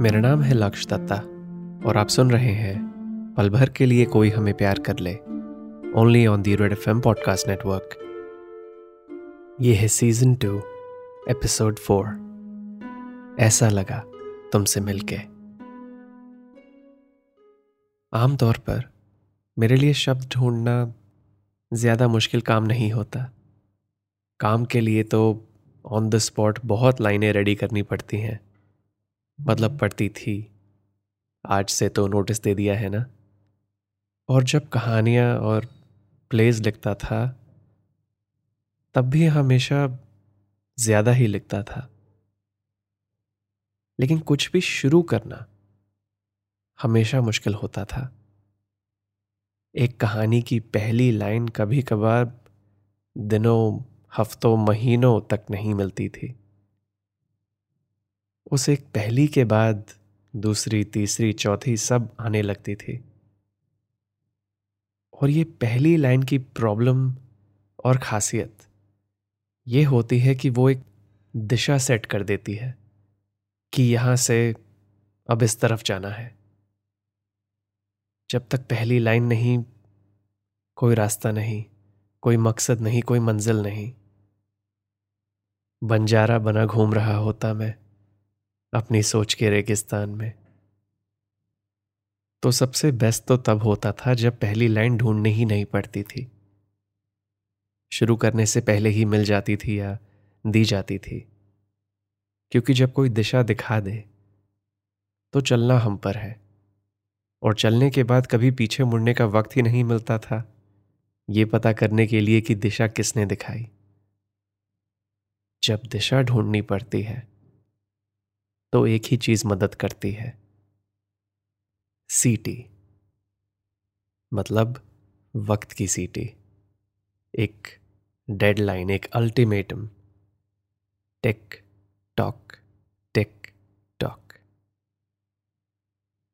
मेरा नाम है लक्ष दत्ता और आप सुन रहे हैं पल भर के लिए कोई हमें प्यार कर ले। Only on the Red F M podcast network ये है सीज़न टू एपिसोड फोर ऐसा लगा तुमसे मिलके। आमतौर पर मेरे लिए शब्द ढूंढना ज़्यादा मुश्किल काम नहीं होता। काम के लिए तो ऑन द स्पॉट बहुत लाइनें रेडी करनी पड़ती हैं। मतलब पढ़ती थी। आज से तो नोटिस दे दिया है ना? और जब कहानियाँ और प्लेज लिखता था, तब भी हमेशा ज़्यादा ही लिखता था। लेकिन कुछ भी शुरू करना हमेशा मुश्किल होता था। एक कहानी की पहली लाइन कभी कभार दिनों, हफ्तों, महीनों तक नहीं मिलती थी। उस एक पहली के बाद दूसरी, तीसरी, चौथी सब आने लगती थी। और ये पहली लाइन की प्रॉब्लम और खासियत ये होती है कि वो एक दिशा सेट कर देती है कि यहाँ से अब इस तरफ़ जाना है। जब तक पहली लाइन नहीं, कोई रास्ता नहीं, कोई मकसद नहीं, कोई मंजिल नहीं। बंजारा बना घूम रहा होता मैं। अपनी सोच के रेगिस्तान में। तो सबसे बेस्ट तो तब होता था जब पहली लाइन ढूंढनी ही नहीं पड़ती थी। शुरू करने से पहले ही मिल जाती थी या दी जाती थी। क्योंकि जब कोई दिशा दिखा दे तो चलना हम पर है। और चलने के बाद कभी पीछे मुड़ने का वक्त ही नहीं मिलता था। ये पता करने के लिए कि दिशा किसने दिखाई। जब दिशा ढूंढनी पड़ती है तो एक ही चीज़ मदद करती है। सीटी मतलब वक्त की सीटी एक डेडलाइन एक ultimatum tick tock tick tock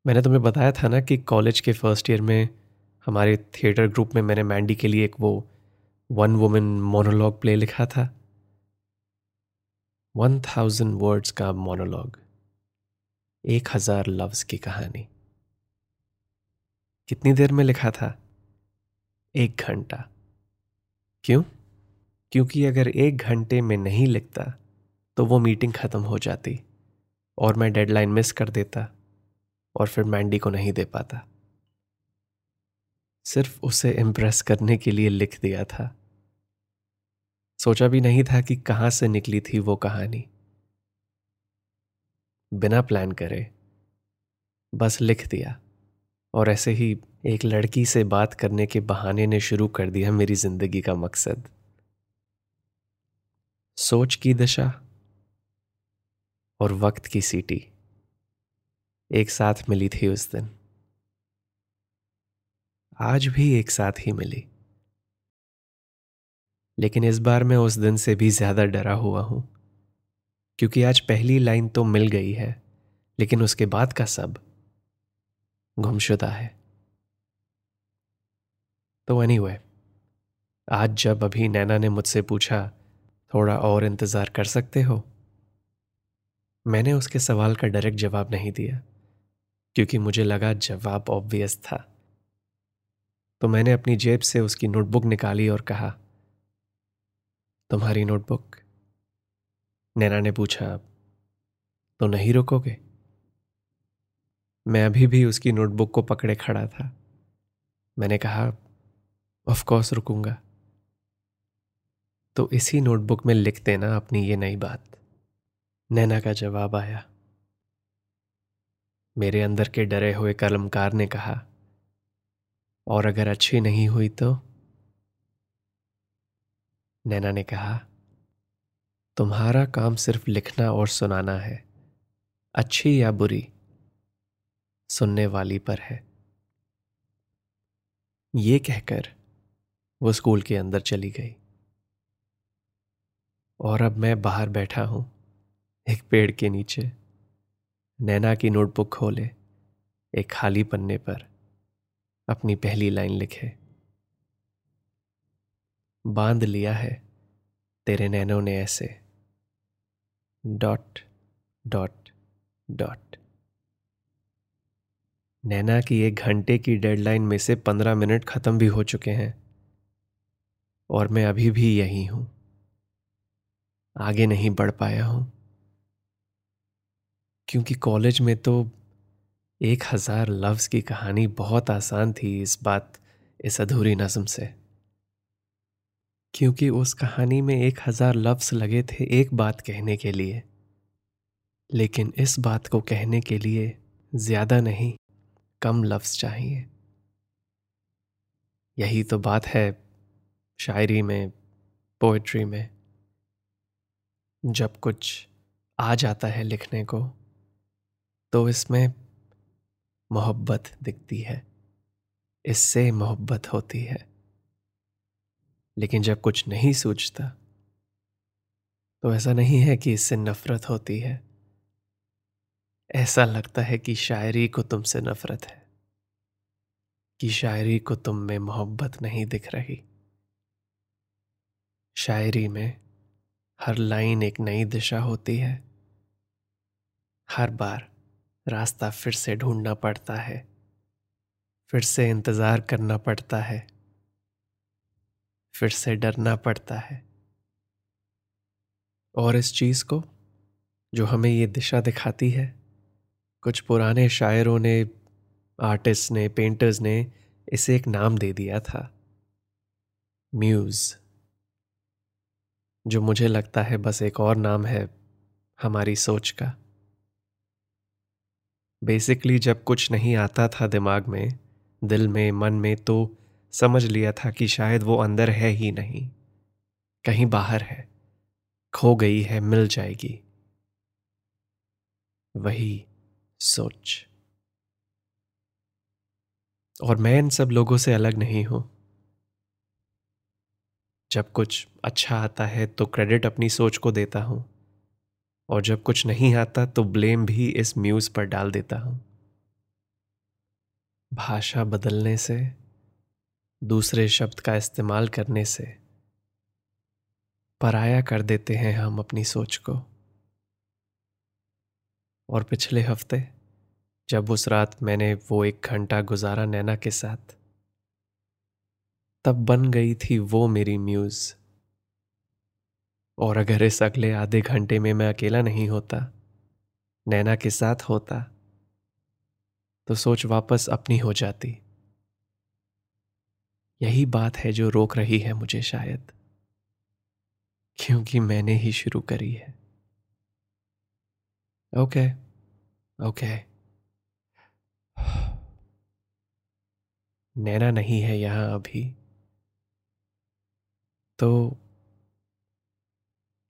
मैंने तुम्हें बताया था ना कि कॉलेज के फ़र्स्ट ईयर में हमारे थिएटर ग्रुप में मैंने मैंडी के लिए एक वो वन वुमेन मोनोलॉग प्ले लिखा था। वन थाउज़ेंड वर्ड्स का मोनोलॉग एक हज़ार लफ्ज की कहानी। कितनी देर में लिखा था? एक घंटा। क्यों? क्योंकि अगर एक घंटे में नहीं लिखता तो वो मीटिंग ख़त्म हो जाती, और मैं डेडलाइन मिस कर देता, और फिर मैंडी को नहीं दे पाता। सिर्फ़ उसे इम्प्रेस करने के लिए लिख दिया था। सोचा भी नहीं था कि कहाँ से निकली थी वो कहानी। बिना प्लान करे, बस लिख दिया। और ऐसे ही एक लड़की से बात करने के बहाने ने शुरू कर दिया मेरी ज़िंदगी का मकसद। सोच की दिशा और वक्त की सीटी एक साथ मिली थी उस दिन। आज भी एक साथ ही मिली। लेकिन इस बार मैं उस दिन से भी ज़्यादा डरा हुआ हूँ। क्योंकि आज पहली लाइन तो मिल गई है लेकिन उसके बाद का सब गुमशुदा है। तो एनी anyway, आज जब अभी नैना ने मुझसे पूछा थोड़ा और इंतज़ार कर सकते हो? मैंने उसके सवाल का डायरेक्ट जवाब नहीं दिया क्योंकि मुझे लगा जवाब ऑब्वियस था। तो मैंने अपनी जेब से उसकी नोटबुक निकाली और कहा तुम्हारी नोटबुक नैना ने पूछा तो नहीं रुकोगे? मैं अभी भी उसकी नोटबुक को पकड़े खड़ा था। मैंने कहा ऑफ़ कोर्स रुकूँगा। तो इसी नोटबुक में लिख देना अपनी ये नई बात। नैना का जवाब आया। मेरे अंदर के डरे हुए कलमकार ने कहा, और अगर अच्छी नहीं हुई तो? नैना ने कहा तुम्हारा काम सिर्फ़ लिखना और सुनाना है। अच्छी या बुरी, सुनने वाली पर है। ये कहकर वो स्कूल के अंदर चली गई। और अब मैं बाहर बैठा हूँ, एक पेड़ के नीचे। नैना की नोटबुक खोले, एक खाली पन्ने पर अपनी पहली लाइन लिखे। बाँध लिया है तेरे नैनों ने ऐसे। Dot dot dot. नैना की एक घंटे की डेडलाइन में से पंद्रह मिनट खत्म भी हो चुके हैं। और मैं अभी भी यही हूँ। आगे नहीं बढ़ पाया हूँ। क्योंकि कॉलेज में तो एक हज़ार लफ्ज की कहानी बहुत आसान थी इस बात, इस अधूरी नज्म से। क्योंकि उस कहानी में एक हज़ार लफ्ज लगे थे एक बात कहने के लिए। लेकिन इस बात को कहने के लिए ज़्यादा नहीं, कम लफ्ज चाहिए। यही तो बात है शायरी में पोइट्री में। जब कुछ आ जाता है लिखने को तो इसमें मोहब्बत दिखती है। इससे मोहब्बत होती है। लेकिन जब कुछ नहीं सोचता तो ऐसा नहीं है कि इससे नफरत होती है। ऐसा लगता है कि शायरी को तुमसे नफरत है, कि शायरी को तुम में मोहब्बत नहीं दिख रही। शायरी में हर लाइन एक नई दिशा होती है। हर बार रास्ता फिर से ढूंढना पड़ता है, फिर से इंतज़ार करना पड़ता है। फिर से डरना पड़ता है। और इस चीज़ को, जो हमें ये दिशा दिखाती है, कुछ पुराने शायरों ने, आर्टिस्ट ने पेंटर्स ने, इसे एक नाम दे दिया था। म्यूज जो मुझे लगता है बस एक और नाम है हमारी सोच का। बेसिकली जब कुछ नहीं आता था दिमाग में, दिल में, मन में तो समझ लिया था कि शायद वो अंदर है ही नहीं। कहीं बाहर है। खो गई है, मिल जाएगी। वही सोच। और मैं इन सब लोगों से अलग नहीं हूँ। जब कुछ अच्छा आता है तो क्रेडिट अपनी सोच को देता हूँ। और जब कुछ नहीं आता तो ब्लेम भी इस म्यूज पर डाल देता हूँ। भाषा बदलने से दूसरे शब्द का इस्तेमाल करने से पराया कर देते हैं हम अपनी सोच को। और पिछले हफ़्ते, जब उस रात मैंने वो एक घंटा गुजारा नैना के साथ, तब बन गई थी वो मेरी म्यूज और अगर इस अगले आधे घंटे में मैं अकेला नहीं होता, नैना के साथ होता तो सोच वापस अपनी हो जाती। यही बात है जो रोक रही है मुझे शायद। क्योंकि मैंने ही शुरू करी है। Okay okay. नैना नहीं है यहाँ अभी। तो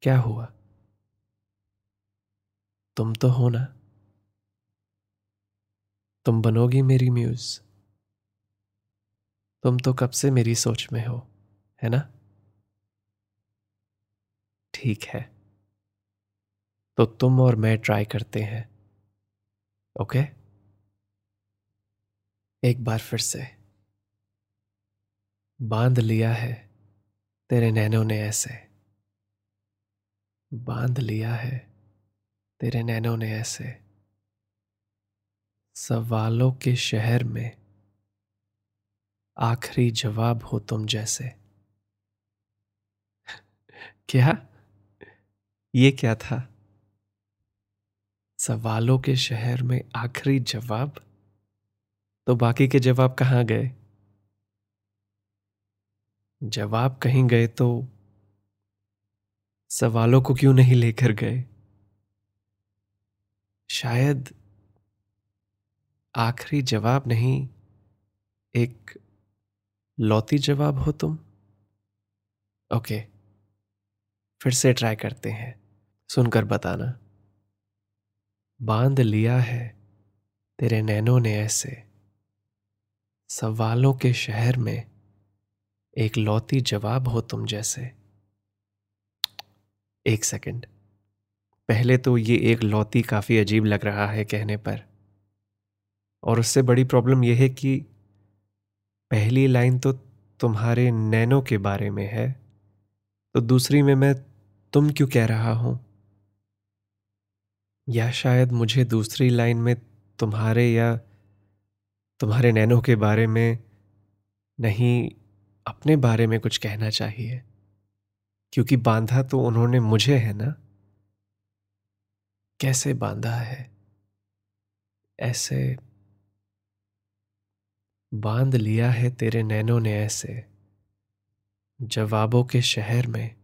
क्या हुआ? तुम तो हो ना? तुम बनोगी मेरी म्यूज तुम तो कब से मेरी सोच में हो, है ना? ठीक है। तो तुम और मैं ट्राई करते हैं, ओके? एक बार फिर से। बाँध लिया है, तेरे नैनों ने ऐसे। बाँध लिया है, तेरे नैनों ने ऐसे। सवालों के शहर में आखिरी जवाब हो तुम जैसे। क्या? ये क्या था? सवालों के शहर में आखिरी जवाब? तो बाकी के जवाब कहाँ गए? जवाब कहीं गए तो सवालों को क्यों नहीं लेकर गए? शायद आखिरी जवाब नहीं, एक लौती जवाब हो तुम? ओके फिर से ट्राई करते हैं। सुनकर बताना। बाँध लिया है तेरे नैनों ने ऐसे। सवालों के शहर में एक लौती जवाब हो तुम जैसे। एक सेकंड पहले तो ये एक लौती काफ़ी अजीब लग रहा है कहने पर। और उससे बड़ी प्रॉब्लम यह है कि पहली लाइन तो तुम्हारे नैनो के बारे में है तो दूसरी में मैं तुम क्यों कह रहा हूँ? या शायद मुझे दूसरी लाइन में तुम्हारे या तुम्हारे नैनों के बारे में नहीं, अपने बारे में कुछ कहना चाहिए? क्योंकि बांधा तो उन्होंने मुझे है ना? कैसे बांधा है? ऐसे बाँध लिया है तेरे नैनों ने ऐसे। जवाबों के शहर में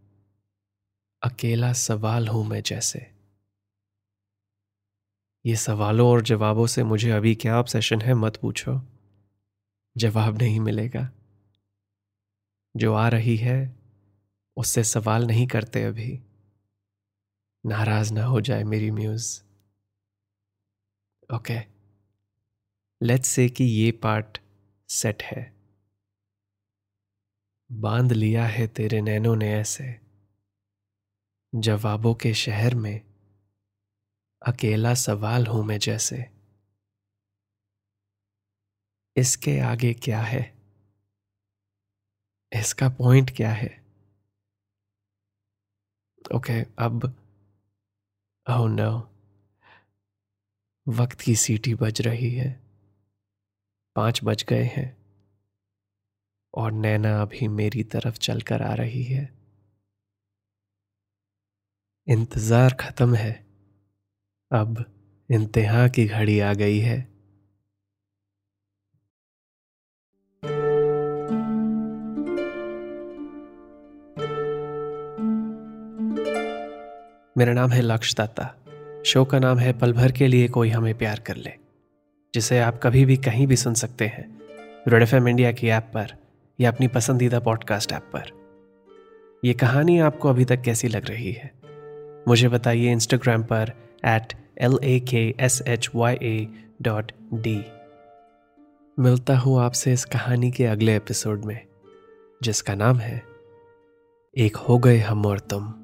अकेला सवाल हूँ मैं जैसे। ये सवालों और जवाबों से मुझे अभी क्या ऑब्सेशन है, मत पूछो। जवाब नहीं मिलेगा। जो आ रही है, उससे सवाल नहीं करते अभी। नाराज़ ना हो जाए मेरी म्यूज ओके लेट्स से कि ये पार्ट सेट है। बाँध लिया है तेरे नैनों ने ऐसे। जवाबों के शहर में अकेला सवाल हूँ मैं जैसे। इसके आगे क्या है? इसका पॉइंट क्या है? ओके okay, अब ओ oh नो वक्त की सीटी बज रही है। पाँच बज गए हैं। और नैना अभी मेरी तरफ़ चलकर आ रही है। इंतज़ार खत्म है। अब इंतहा की घड़ी आ गई है। मेरा नाम है लक्ष्य दत्ता शो का नाम है पल भर के लिए कोई हमें प्यार कर ले। जिसे आप कभी भी कहीं भी सुन सकते हैं। रेड एफ़ इंडिया की ऐप पर या अपनी पसंदीदा पॉडकास्ट ऐप पर। यह कहानी आपको अभी तक कैसी लग रही है? मुझे बताइए इंस्टाग्राम पर at L A K S H Y A dot D मिलता हूँ आपसे इस कहानी के अगले एपिसोड में, जिसका नाम है, एक हो गए हम और तुम।